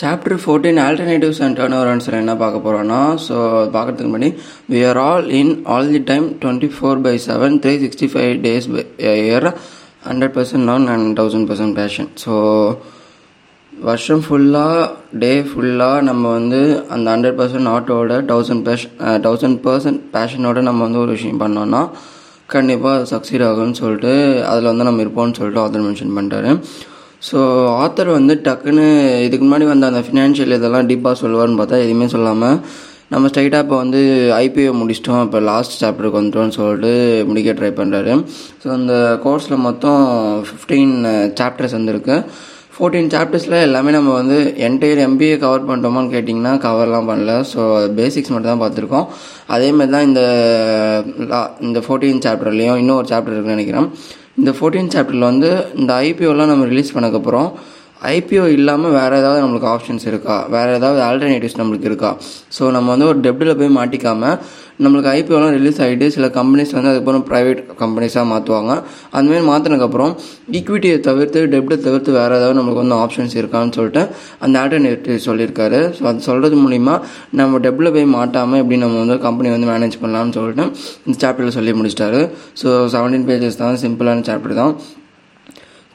Chapter fourteen alternatives and turn ஓவர்ஸில் என்ன பார்க்க போகிறோன்னா ஸோ பார்க்குறதுக்கு முன்னாடி we are all in all the time twenty four by seven three sixty five days year hundred percent நான் and thousand percent passion so வருஷம் ஃபுல்லாக day ஃபுல்லாக நம்ம வந்து அந்த ஹண்ட்ரட் பர்சன்ட் நாட்டோட தௌசண்ட் பேஷன் தௌசண்ட் பர்சன்ட் பேஷனோட நம்ம வந்து ஒரு விஷயம் பண்ணோன்னா கண்டிப்பாக சக்சீட் ஆகும்னு சொல்லிட்டு அதில் வந்து நம்ம இருப்போம்னு சொல்லிட்டு ஆதர் மென்ஷன் பண்ணிட்டாரு. ஸோ ஆத்தர் வந்து டக்குன்னு இதுக்கு முன்னாடி வந்த அந்த ஃபினான்ஷியல் இதெல்லாம் டீப்பாக சொல்லுவார்னு பார்த்தா எதுவுமே சொல்லாமல் நம்ம ஸ்ட்ரைட்டாக இப்போ வந்து ஐபிஓ முடிச்சிட்டோம். இப்போ லாஸ்ட் சாப்டருக்கு வந்துட்டோம்னு சொல்லிட்டு முடிக்க ட்ரை பண்ணுறாரு ஸோ அந்த கோர்ஸில் மொத்தம் ஃபிஃப்டீன் சாப்டர்ஸ் வந்துருக்கு. ஃபோர்டீன் சாப்டர்ஸில் எல்லாமே நம்ம வந்து என்டையர் எம்பிஏ கவர் பண்ணிட்டோமான்னு கேட்டிங்கன்னா கவர்லாம் பண்ணல. ஸோ பேசிக்ஸ் மட்டும் தான் பார்த்துருக்கோம். அதேமாதிரி தான் இந்த uh, இந்த ஃபோர்டீன் சாப்டர்லேயும் இன்னும் ஒரு சாப்டர் இருக்குன்னு நினைக்கிறேன். இந்த ஃபோர்டீன் சாப்டரில் வந்து இந்த ஐபிஓலாம் நம்ம ரிலீஸ் பண்ணக்கப்புறம் ஐபிஓ இல்லாமல் வேறு ஏதாவது நம்மளுக்கு ஆப்ஷன்ஸ் இருக்கா? வேறு ஏதாவது ஆல்டர்னேட்டிவ்ஸ் நம்மளுக்கு இருக்கா? ஸோ நம்ம வந்து ஒரு டெப்டில் போய் மாட்டிக்காமல் நம்மளுக்கு ஐபிஓலாம் ரிலீஸ் ஆகிட்டு சில கம்பெனிஸ் வந்து அதுக்கப்புறம் ப்ரைவேட் கம்பெனிஸாக மாற்றுவாங்க அந்தமாரி மாற்றினதுக்கப்புறம் ஈக்விட்டியை தவிர்த்து டெப்டை தவிர்த்து வேறு ஏதாவது நம்மளுக்கு வந்து ஆப்ஷன்ஸ் இருக்கான்னு சொல்லிட்டு அந்த ஆல்டர்னேட்டிவ் சொல்லியிருக்காரு. ஸோ அது சொல்கிறது மூலிமா நம்ம டெப்டில் போய் மாட்டாமல் எப்படி நம்ம வந்து கம்பெனி வந்து மேனேஜ் பண்ணலாம்னு சொல்லிட்டு இந்த சாப்டரில் சொல்லி முடிச்சிட்டாரு. ஸோ செவன்டீன் பேஜஸ் தான் சிம்பிளான சாப்டர் தான்.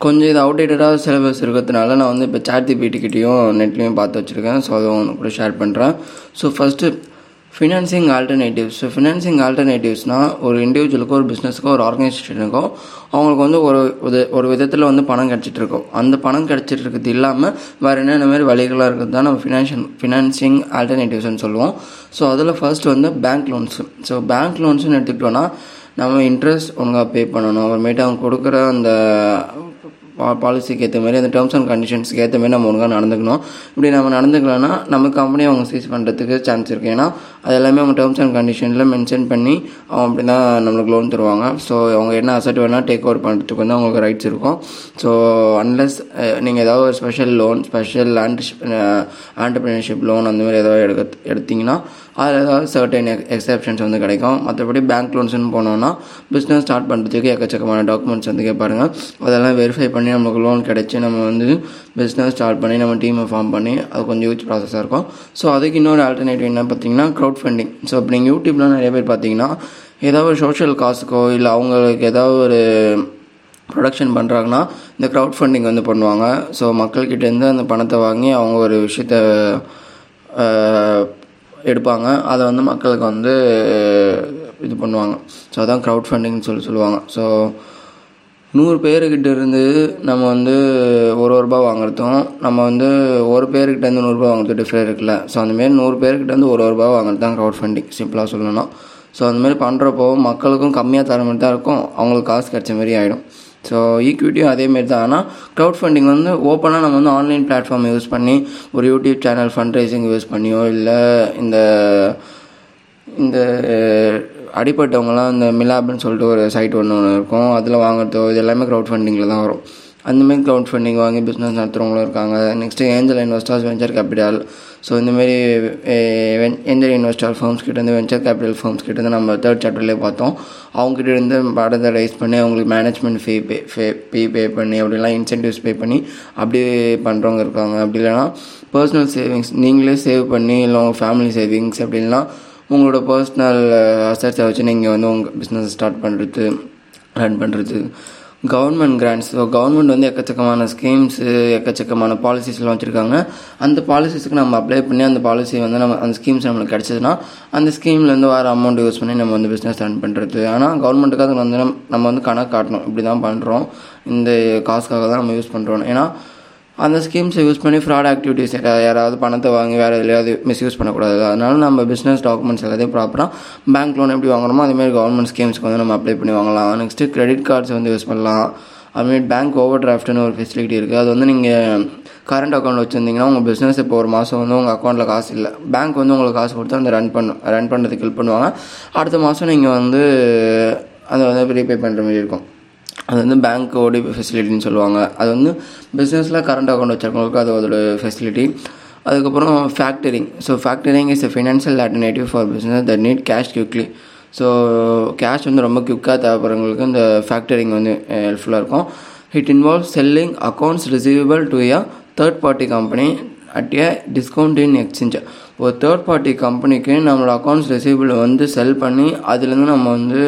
கொஞ்சம் இது அவுடேட்டடாக சிலபஸ் இருக்கிறதுனால நான் வந்து இப்போ சாட் ஜிபிடிக்கிட்டையும் நெட்லேயும் பார்த்து வச்சுருக்கேன். ஸோ அதை ஒன்று கூட ஷேர் பண்ணுறேன் so first financing alternatives so financing ஆல்டர்னேட்டிவ்ஸ்னால் ஒரு இண்டிவிஜுவலுக்கோ ஒரு பிஸ்னஸ்க்கோ ஒரு ஆர்கனைசேஷனுக்கோ அவங்களுக்கு வந்து ஒரு ஒரு விதத்தில் வந்து பணம் கிடச்சிட்டு இருக்கும். அந்த பணம் கிடச்சிட்டு இருக்கிறது இல்லாமல் வேறு என்னென்ன மாதிரி வழிகளாக இருக்கிறது தான் நம்ம ஃபினான்ஷியல் ஃபினான்சிங் ஆல்டர்னேட்டிவ்ஸ்னு சொல்லுவோம். ஸோ அதில் ஃபர்ஸ்ட் வந்து பேங்க் லோன்ஸ் ஸோ பேங்க் லோன்ஸ்னு எடுத்துக்கிட்டோன்னா நம்ம இன்ட்ரெஸ்ட் ஒழுங்காக பே பண்ணணும். அப்புறமேட்டு அவங்க கொடுக்குற அந்த பாலிசிக்கு ஏற்ற மாதிரி அந்த டேர்ம்ஸ் அண்ட் கண்டிஷன்ஸ்க்கு ஏற்ற மாதிரி நம்ம ஒழுங்காக நடந்துக்கணும். இப்படி நம்ம நடந்துக்கலன்னா நம்ம கம்பெனி அவங்க சீஸ் பண்ணுறதுக்கு சான்ஸ் இருக்குது ஏன்னா அது எல்லாமே அவங்க டேர்ம்ஸ் அண்ட் கண்டிஷனில் மென்ஷன் பண்ணி அவங்க அப்படி தான் நம்மளுக்கு லோன் தருவாங்க. ஸோ அவங்க என்ன அசட் வேணால் டேக் ஓவர் பண்ணுறதுக்கு வந்து அவங்களுக்கு ரைட்ஸ் இருக்கும். ஸோ அன்லெஸ் நீங்கள் ஏதாவது ஒரு ஸ்பெஷல் லோன் ஸ்பெஷல் ஆண்டர்ஷிப் ஆண்டர்பிரினர்ஷிப் லோன் அந்த மாதிரி ஏதாவது எடுக்க எடுத்திங்கன்னா அதில் ஏதாவது சர்டன் எக்ஸப்ஷன்ஸ் வந்து கிடைக்கும். மற்றபடி பேங்க் லோன்ஸ்னு போனோன்னா பிஸ்னஸ் ஸ்டார்ட் பண்ணுறதுக்கு எக்கச்சக்கமான டாக்குமெண்ட்ஸ் வந்து கேட்பாருங்க அதெல்லாம் வெரிஃபை பண்ணி நமக்கு லோன் கிடைச்சி நம்ம வந்து பிஸ்னஸ் ஸ்டார்ட் பண்ணி நம்ம டீமை ஃபார்ம் பண்ணி அது கொஞ்சம் யூஸ் ப்ராசஸாக இருக்கும். ஸோ அதுக்கு இன்னொரு ஆல்டர்னேட்டிவ் என்ன பார்த்தீங்கன்னா க்ரௌட் ஃபண்டிங் ஸோ இப்போ நீங்கள் யூடியூப்லாம் நிறைய பேர் பார்த்தீங்கன்னா ஏதாவது ஒரு சோஷியல் காசுக்கோ இல்லை அவங்களுக்கு ஏதாவது ஒரு ப்ரொடக்ஷன் பண்ணுறாங்கன்னா இந்த க்ரௌட் ஃபண்டிங் வந்து பண்ணுவாங்க. ஸோ மக்கள்கிட்டேருந்து அந்த பணத்தை வாங்கி அவங்க ஒரு விஷயத்த எடுப்பாங்க. அதை வந்து மக்களுக்கு வந்து இது பண்ணுவாங்க. ஸோ அதான் க்ரௌட் ஃபண்டிங்னு சொல்லி சொல்லுவாங்க. ஸோ நூறு பேருக்கிட்ட இருந்து நம்ம வந்து ஒரு ஒரு ரூபா வாங்குறதும் நம்ம வந்து ஒரு பேருக்கிட்ட இருந்து நூறுரூபா வாங்குறது டிஃப்ரெண்ட் இருக்குல்ல. ஸோ அந்தமாரி நூறு பேருக்கிட்ட இருந்து ஒரு ரூபா வாங்குறது தான் க்ரௌட் ஃபண்டிங் சிம்பிளாக சொல்லணும் ஸோ அந்தமாரி பண்ணுறப்போ மக்களுக்கும் கம்மியாக தர மாதிரி தான் இருக்கும். அவங்களுக்கு காசு கிடச்ச மாதிரி ஆகிடும் ஸோ ஈக்விட்டியும் அதேமாரி தான் ஆனால் க்ரௌட் ஃபண்டிங் வந்து ஓப்பனாக நம்ம வந்து ஆன்லைன் பிளாட்ஃபார்ம் யூஸ் பண்ணி ஒரு YouTube channel fund raising use பண்ணியோ இல்லை இந்த இந்த அடிப்பட்டவங்களாம் இந்த மிலாப்னு சொல்லிட்டு ஒரு சைட் ஒன்று ஒன்று இருக்கும். அதில் வாங்குறதோ இது எல்லாமே க்ரௌட் ஃபண்டிங்கில் தான் வரும். அந்தமாரி க்ரௌட் ஃபண்டிங் வாங்கி பிஸ்னஸ் நடத்துகிறவங்களும் இருக்காங்க. Next angel investors venture capital so இந்தமாரி ஏஞ்சல் இன்வெஸ்டர் ஃபார்ம்ஸ் கிட்டேருந்து வெஞ்சர் கேபிட்டல் ஃபார்ம்ஸ் கிட்டேருந்து நம்ம தேர்ட் சாப்டர்லேயே பார்த்தோம். அவங்ககிட்ட இருந்து படத்தை ரைஸ் பண்ணி அவங்களுக்கு மேனேஜ்மெண்ட் ஃபீ பே ஃபே ஃபீ பே பண்ணி அப்படிலாம் இன்சென்டிவ்ஸ் பே பண்ணி அப்படியே பண்ணுறவங்க இருக்காங்க. அப்படி இல்லைனா பர்சனல் சேவிங்ஸ் நீங்களே சேவ் பண்ணி இல்லை உங்கள் ஃபேமிலி சேவிங்ஸ் அப்படின்னா உங்களோட பர்சனல் eh, அசட்ஸை வச்சு நீங்கள் வந்து உங்கள் பிஸ்னஸ் ஸ்டார்ட் பண்ணுறது ரன் பண்ணுறது கவர்மெண்ட் கிராண்ட்ஸ் ஸோ கவர்மெண்ட் வந்து எக்கச்சக்கமான ஸ்கீம்ஸு எக்கச்சக்கமான பாலிசிஸ்லாம் வச்சுருக்காங்க. அந்த பாலிசிஸ்க்கு நம்ம அப்ளை பண்ணி அந்த பாலிசி வந்து நம்ம அந்த ஸ்கீம்ஸ் நம்மளுக்கு கிடச்சதுன்னா அந்த ஸ்கீம்லேருந்து வர அமௌண்ட் யூஸ் பண்ணி நம்ம வந்து பிஸ்னஸ் ரன் பண்ணுறது ஆனால் கவர்மெண்ட்டுக்காக வந்து நம்ம வந்து கணக்கு காட்டணும். இப்படி தான் பண்ணுறோம் இந்த காசுக்காக தான் நம்ம யூஸ் பண்ணுறோம் ஏன்னா அந்த ஸ்கீம்ஸை யூஸ் பண்ணி ஃப்ராட் ஆக்டிவிட்டீஸ் யாராவது பணத்தை வாங்கி வேறு எதுலையாவது மிஸ்யூஸ் பண்ணக்கூடாது. அதனால நம்ம பிஸ்னஸ் டாக்குமெண்ட்ஸ் எல்லாத்தையும் ப்ராப்பராக பேங்க் லோன் எப்படி வாங்குறோமோ அதேமாதிரி கவர்மெண்ட் ஸ்கீம்ஸ்க்கு வந்து நம்ம அப்ளை பண்ணி வாங்கலாம். நெக்ஸ்ட்டு கிரெடிட் கார்ட்ஸ் வந்து யூஸ் பண்ணலாம். அதுமாரி பேங்க் ஓவர் டிராஃப்ட்னு ஒரு ஃபெசிலிட்டி இருக்குது அது வந்து நீங்கள் கரண்ட் அக்கௌண்ட் வச்சுருந்தீங்கன்னா உங்கள் பிஸ்னஸ் இப்போ ஒரு மாதம் வந்து உங்கள் அக்கௌண்ட்டில் காசு இல்லை. பேங்க் வந்து உங்களுக்கு காசு கொடுத்து அந்த ரன் பண்ணும் ரன் பண்ணுறதுக்கு ஹெல்ப் பண்ணுவாங்க. அடுத்த மாதம் நீங்கள் வந்து அதை வந்து ரீபே பண்ணுற மாதிரி இருக்கும். அது வந்து பேங்க் ஓடி ஃபெசிலிட்டின்னு சொல்லுவாங்க. அது வந்து பிஸ்னஸில் கரண்ட் அக்கௌண்ட் வச்சுருக்கவங்களுக்கு அது அதோட ஃபெசிலிட்டி அதுக்கப்புறம் factoring so factoring is a financial alternative for business that need cash quickly so cash வந்து ரொம்ப குவிக்காக தேவைப்படுறவங்களுக்கு இந்த ஃபேக்டரிங் வந்து ஹெல்ப்ஃபுல்லாக இருக்கும். It involve selling accounts receivable to a third party company at a discount in exchange ஒரு third party கம்பெனிக்கு நம்மளோட அக்கௌண்ட்ஸ் ரிசீவபிள் வந்து செல் பண்ணி அதுலேருந்து நம்ம வந்து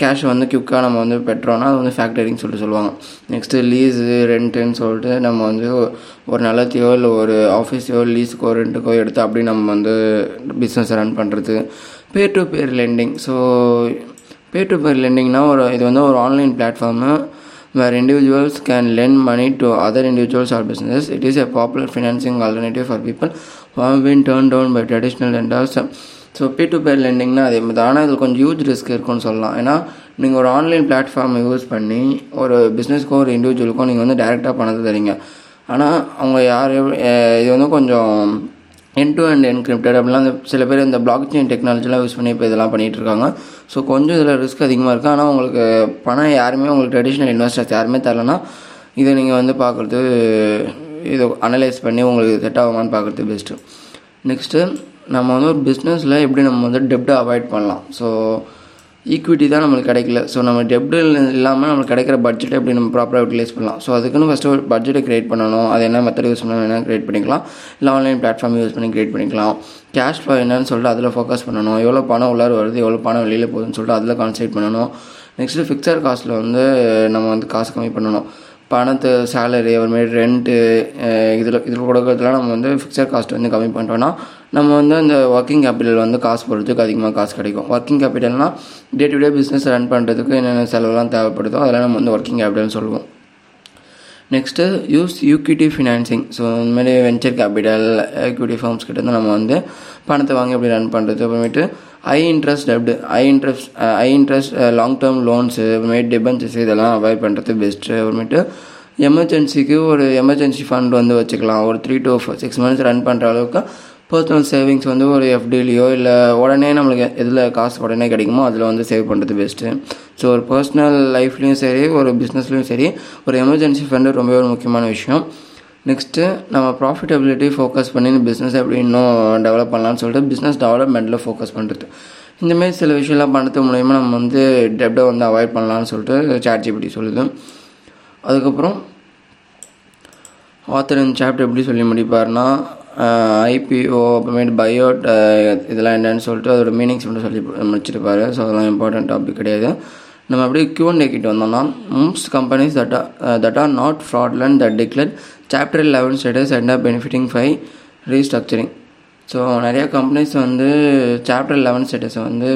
கேஷ் வந்து குயிக்காக நம்ம வந்து பெற்றோன்னா அது வந்து ஃபேக்டரிங் சொல்லிட்டு சொல்லுவாங்க. நெக்ஸ்ட்டு லீஸு ரெண்ட்டுன்னு சொல்லிட்டு நம்ம வந்து ஒரு நிலத்தையோ இல்லை ஒரு ஆஃபீஸையோ லீஸுக்கோ ரெண்ட்டுக்கோ எடுத்து அப்படி நம்ம வந்து பிஸ்னஸ் ரன் பண்ணுறது பேர் டு பேர் லெண்டிங் ஸோ பேர் டு பேர் லெண்டிங்னா ஒரு இது வந்து ஒரு online platform where individuals can lend money to other individuals or business it is a popular financing alternative for people have been turn down by traditional lenders. So peer to peer லெண்டிங்னா அதே மாதிரி தான். ஆனால் இதில் கொஞ்சம் huge risk இருக்குன்னு சொல்லலாம். ஏன்னா நீங்கள் ஒரு ஆன்லைன் பிளாட்ஃபார்மை யூஸ் பண்ணி ஒரு பிஸ்னஸ்க்கோ ஒரு இண்டிவிஜுவலுக்கோ நீங்கள் வந்து டேரெக்டாக பணத்தை தரீங்க ஆனால் அவங்க யார் இது வந்து கொஞ்சம் என் டு அண்ட் என்கிரிப்டட் அப்படிலாம் சில பேர் இந்த பிளாக் செயின் டெக்னாலஜிலாம் யூஸ் பண்ணி இப்போ இதெல்லாம் பண்ணிகிட்டு இருக்காங்க. ஸோ கொஞ்சம் இதில் ரிஸ்க் அதிகமாக இருக்குது ஆனால் உங்களுக்கு பணம் யாருமே உங்களுக்கு ட்ரெடிஷ்னல் இன்வெஸ்டர்ஸ் யாருமே தரலனா இதை நீங்கள் வந்து பார்க்குறது இதை அனலைஸ் பண்ணி உங்களுக்கு செட் ஆகுமான்னு பார்க்குறது பெஸ்ட்டு நெக்ஸ்ட்டு நம்ம வந்து ஒரு பிஸ்னஸில் எப்படி நம்ம வந்து டெப்ட்டை அவாய்ட் பண்ணலாம்? ஸோ ஈக்விட்டி தான் நம்மளுக்கு கிடைக்கல. ஸோ நம்ம டெப்ட் இல்லாமல் நம்மளுக்கு கிடைக்கிற பட்ஜெட்டை எப்படி நம்ம ப்ராப்பராக யூட்டிலைஸ் பண்ணலாம்? ஸோ அதுக்குன்னு ஃபஸ்ட்டு ஒரு பட்ஜெட்டை க்ரியேட் பண்ணணும். அது என்ன மெத்தட் யூஸ் பண்ணணும் என்ன க்ரியேட் பண்ணிக்கலாம். இல்லை ஆன்லைன் பிளாட்ஃபார்ம் யூஸ் பண்ணி க்ரியேட் பண்ணிக்கலாம். கேஷ் ஃப்ளோ என்னன்னு சொல்லிட்டு அதில் ஃபோக்கஸ் பண்ணணும். எவ்வளோ பணம் உள்ளார வருது எவ்வளோ பணம் வெளியில் போகுதுன்னு சொல்லிட்டு அதில் கான்சன்ட்ரேட் பண்ணணும். நெக்ஸ்ட்டு ஃபிக்ஸட் காஸ்ட்டில் வந்து நம்ம வந்து காசு கம்மி பண்ணணும். பணத்து சேலரி அப்புறமேட்டு ரெண்ட்டு இதில் இதில் கொடுக்கறதுலாம் நம்ம வந்து ஃபிக்ஸட் காஸ்ட் வந்து கம்மி பண்ணிட்டோன்னா நம்ம வந்து அந்த ஒர்க்கிங் கேபிட்டல் வந்து காசு போடுறதுக்கு அதிகமாக காசு கிடைக்கும். Working கேபிட்டல்னால் day to day business run பண்ணுறதுக்கு என்னென்ன செலவுலாம் தேவைப்படுதோ அதெல்லாம் நம்ம வந்து ஒர்க்கிங் கேபிட்டல்னு சொல்லுவோம். Next use equity financing so இந்தமாதிரி வெஞ்சர் கேபிட்டல் எக்யூட்டி ஃபார்ம்ஸ் கிட்ட நம்ம வந்து பணத்தை வாங்கி எப்படி ரன் பண்ணுறது அப்புறமேட்டு high interest டெப்டு high interest high interest long term loans அப்புறமேட்டு டிபென்சஸ் இதெல்லாம் அவாய்ட் பண்ணுறது பெஸ்ட்டு அப்புறமேட்டு எமர்ஜென்சிக்கு ஒரு எமர்ஜென்சி ஃபண்ட் வந்து வச்சுக்கலாம். ஒரு three to six months run பண்ணுற அளவுக்கு பர்சனல் சேவிங்ஸ் வந்து ஒரு எஃப்டிலையோ இல்லை உடனே நம்மளுக்கு எதில் காசு உடனே கிடைக்குமோ அதில் வந்து சேவ் பண்ணுறது பெஸ்ட்டு ஸோ ஒரு பர்சனல் லைஃப்லேயும் சரி ஒரு பிஸ்னஸ்லேயும் சரி ஒரு எமர்ஜென்சி ஃபண்டு ரொம்பவே ஒரு முக்கியமான விஷயம். நெக்ஸ்ட்டு நம்ம ப்ராஃபிட்டபிலிட்டி ஃபோக்கஸ் பண்ணி பிஸ்னஸ் எப்படி இன்னும் டெவலப் பண்ணலாம்னு சொல்லிட்டு பிஸ்னஸ் டெவலப்மெண்ட்டில் ஃபோக்கஸ் பண்ணுறது இந்தமாரி சில விஷயம்லாம் பண்ணுறது மூலயமா நம்ம வந்து டெப்டை வந்து அவாய்ட் பண்ணலாம்னு சொல்லிட்டு சாட் ஜிபிடி சொல்லுது. அதுக்கப்புறம் ஆத்தர் இந்த சாப்டர் எப்படி சொல்லி முடிப்பார்னா ஐபிஓ அப்புறமேட்டு பயோட் இதெல்லாம் என்னன்னு சொல்லிட்டு அதோட மீனிங்ஸ் மட்டும் சொல்லி முடிச்சிருப்பார். ஸோ அதெல்லாம் இம்பார்ட்டன்ட் டாபிக் கிடையாது. நம்ம அப்படியே கியூன் டேக்கிட்டு வந்தோம்னா most companies that that are not fraudulent that declare chapter eleven status and are benefiting by restructuring so நிறையா கம்பெனிஸ் வந்து சாப்டர் லெவன் ஸ்டேட்டஸை வந்து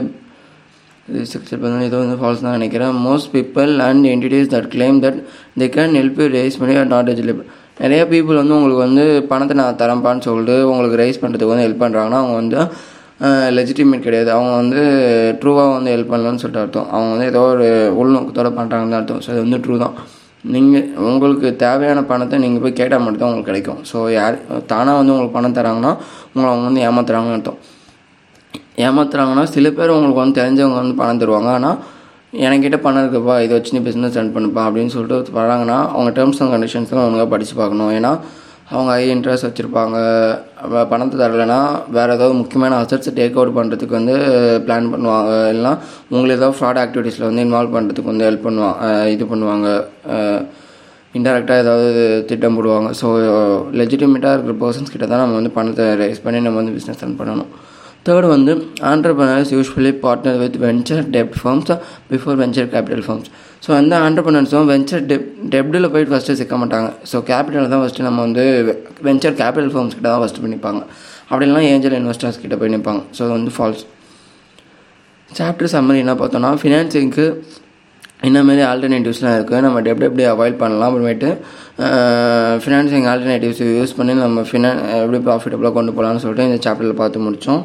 ரீஸ்ட்ரக்சர் பண்ண ஏதோ வந்து ஃபால்ஸ் தான் நினைக்கிறேன். Most people and entities that claim that they can help you raise பண்ணி ஆர் நாட் எஜிலிபிள் நிறைய பீப்புள் வந்து உங்களுக்கு வந்து பணத்தை நான் தரேன்ப்பான்னு சொல்லிட்டு உங்களுக்கு ரைஸ் பண்ணுறதுக்கு வந்து ஹெல்ப் பண்ணுறாங்கன்னா அவங்க வந்து லெஜிட்டிமேட் கிடையாது. அவங்க வந்து ட்ரூவாக வந்து ஹெல்ப் பண்ணலன்னு சொல்லிட்டு அர்த்தம். அவங்க வந்து ஏதோ ஒரு உள்நோக்கத்தோடு பண்ணுறாங்கன்னு அர்த்தம். ஸோ அது வந்து ட்ரூ தான். நீங்கள் உங்களுக்கு தேவையான பணத்தை நீங்கள் போய் கேட்டால் மட்டும்தான் உங்களுக்கு கிடைக்கும். ஸோ யார் தானாக வந்து உங்களுக்கு பணம் தராங்கன்னா உங்களை அவங்க வந்து ஏமாத்துறாங்கன்னு அர்த்தம். ஏமாத்துறாங்கன்னா சில பேர் உங்களுக்கு வந்து தெரிஞ்சவங்க வந்து பணம் தருவாங்க. ஆனால் என்கிட்ட பணம் இருக்குப்பா இதை வச்சு நீ பிஸ்னஸ் ரன் பண்ணுப்பா அப்படின்னு சொல்லிட்டு வராங்கன்னா அவங்க டேர்ம்ஸ் அண்ட் கண்டிஷன்ஸ்லாம் ஒழுங்காக படித்து பார்க்கணும். ஏன்னா அவங்க ஹை இன்ட்ரெஸ்ட் வச்சுருப்பாங்க. பணத்தை தரலைன்னா வேறு ஏதாவது முக்கியமான அசட்ஸை டேக் அவுட் பண்ணுறதுக்கு வந்து பிளான் பண்ணுவாங்க. இல்லைனா உங்களை ஏதாவது ஃப்ராட் ஆக்டிவிட்டீஸில் வந்து இன்வால்வ் பண்ணுறதுக்கு வந்து ஹெல்ப் பண்ணுவாங்க இது பண்ணுவாங்க. இன்டெரக்டாக ஏதாவது திட்டம் போடுவாங்க. ஸோ லெஜிட்டிமேட்டாக இருக்கிற பர்சன்ஸ் கிட்ட தான் நம்ம வந்து பணத்தை ரைஸ் பண்ணி நம்ம வந்து பிஸ்னஸ் ரன் பண்ணணும். தேர்ட் வந்து entrepreneurs usefully partner with venture dept firms before venture capital firms so அந்த ஆண்டர்பனர்ஸும் வெஞ்சர் டெப் டெப்டில் போயிட்டு ஃபஸ்ட்டு சிக்க மாட்டாங்க. ஸோ கேபிட்டல் தான் ஃபஸ்ட்டு நம்ம வந்து வெஞ்சர் கேபிட்டல் ஃபார்ம்ஸ் கிட்ட தான் ஃபஸ்ட்டு பண்ணிப்பாங்க. அப்படிலாம் ஏஞ்சல் இன்வெஸ்டர்ஸ் கிட்ட போய் நிற்பாங்க ஸோ அது வந்து ஃபால்ஸ் சாப்டர் சம்மரி என்ன பார்த்தோன்னா ஃபினான்சிங்க்கு இந்தமாரி ஆல்டர்னேட்டிவ்ஸ்லாம் இருக்குது நம்ம டெப்ட் எப்படி அவாய்ட் பண்ணலாம் அப்புறமேட்டு ஃபினான்சிங் ஆல்டர்னேட்டிவ்ஸ் யூஸ் பண்ணி நம்ம ஃபினான் எப்படி ப்ராஃபிட்டபுளாக கொண்டு போகலான்னு சொல்லிட்டு இந்த சாப்டரில் பார்த்து முடித்தோம்